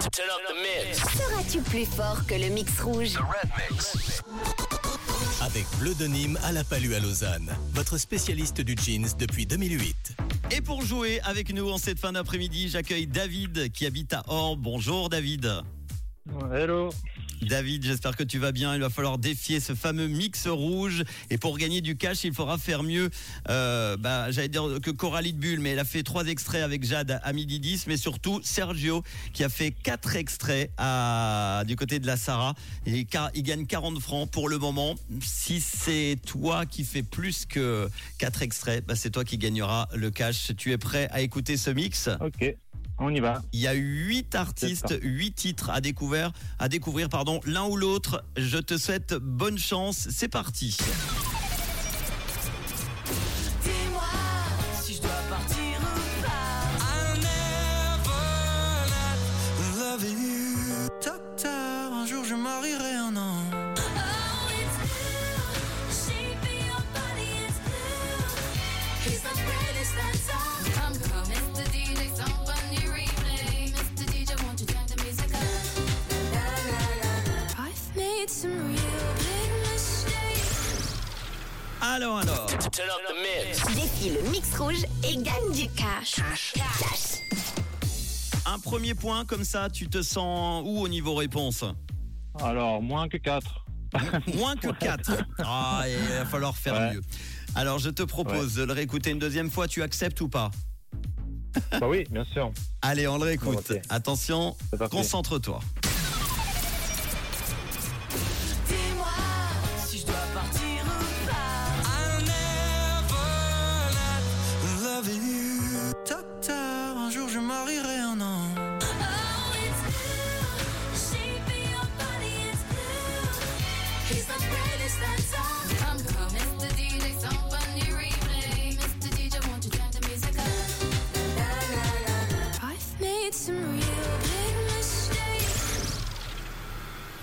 Seras-tu plus fort que le mix rouge? Avec Bleu de Nîmes à la Palue à Lausanne, votre spécialiste du jeans depuis 2008. Et pour jouer avec nous en cette fin d'après-midi, j'accueille David qui habite à Orbe. Bonjour David. Hello. David, j'espère que tu vas bien. Il va falloir défier ce fameux mix rouge. Et pour gagner du cash, il faudra faire mieux. Euh, bah, J'allais dire que Coralie de Bulle, mais elle a fait trois extraits avec Jade à midi 10. Mais surtout, Sergio, qui a fait quatre extraits à, du côté de la Sarah. Et il gagne 40 francs pour le moment. Si c'est toi qui fais plus que quatre extraits, bah, c'est toi qui gagneras le cash. Tu es prêt à écouter ce mix? Ok, on y va. il y a huit artistes, huit titres à découvrir, à découvrir pardon, l'un ou l'autre. Je te souhaite bonne chance. C'est parti. Dis-moi si je dois partir ou pas. I'll never Alors, alors. Turn up the mix. Défie le mix rouge et gagne du cash. Cash. Un premier point comme ça, tu te sens où au niveau réponse Alors, moins que 4. Moins que 4. Ah, il va falloir faire Ouais. mieux. Alors, je te propose de le réécouter une deuxième fois. Tu acceptes ou pas bah oui, bien sûr. Allez, on le réécoute. Attention, concentre-toi.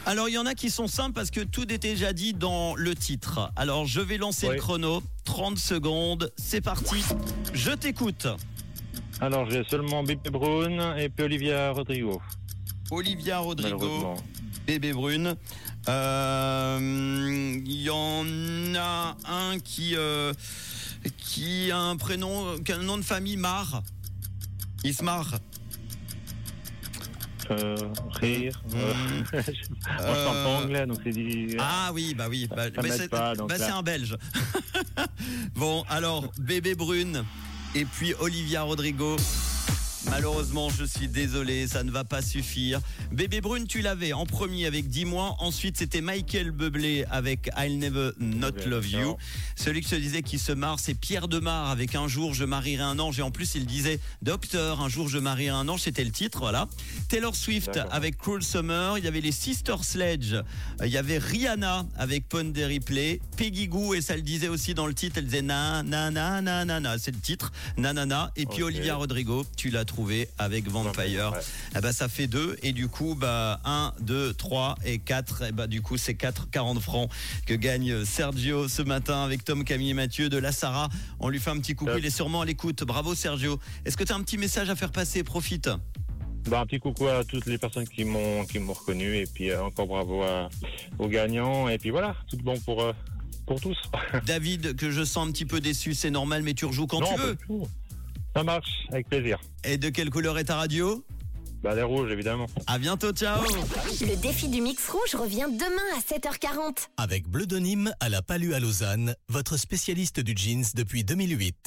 Alors, il y en a qui sont simples parce que tout est déjà dit dans le titre. Alors, je vais lancer Oui. le chrono. 30 secondes. C'est parti. Je t'écoute. Alors, j'ai seulement Bibi Brown et puis Olivia Rodrigo. Olivia Rodrigo. Bébé brune. Euh, Il y en a un qui euh, qui a un prénom, qui a un nom de famille Mar. Il se marre. Euh, rire. Euh, Moi, je parle pas anglais, donc c'est dit. Ah oui, bah oui. Bah, c'est bah, c'est un Belge. bon, alors bébé brune et puis Olivia Rodrigo. Malheureusement, je suis désolé, ça ne va pas suffire. Bébé Brune, tu l'avais en premier avec 10 mois. Ensuite, c'était Michael Bublé avec I'll Never Not Love You. Celui que je te disais qui se marre, c'est Pierre Demar avec Un jour je marierai un ange. Et en plus, il disait Docteur, un jour je marierai un ange. C'était le titre, voilà. Taylor Swift avec Cruel Summer. Il y avait les Sister Sledge. Il y avait Rihanna avec Pond de Replay. Peggy Goo, et ça le disait aussi dans le titre, elle disait na na na na na na. C'est le titre, nanana. Et puis. Olivia Rodrigo, tu l'as trouvé avec Vampire. Ouais. Eh ben, ça fait deux. Et du coup, bah, 1, 2, 3 et 4. Et bah, du coup, c'est 4, 40 francs que gagne Sergio ce matin avec Tom, Camille et Mathieu de la Sarah. On lui fait un petit coucou. Il est sûrement à l'écoute. Bravo, Sergio. Est-ce que tu as un petit message à faire passer? Profite. Bah, un petit coucou à toutes les personnes qui m'ont qui m'ont reconnu et puis euh, encore bravo à- aux gagnants et puis voilà, tout bon pour euh, pour tous. David, que je sens un petit peu déçu, c'est normal, mais tu rejoues quand non, tu veux. Ça marche, avec plaisir. Et de quelle couleur est ta radio? Bah, les rouges, évidemment. À bientôt, ciao! Le défi du mix rouge revient demain à 7h40. Avec Bleu de Nîmes à la Palue à Lausanne, votre spécialiste du jeans depuis 2008.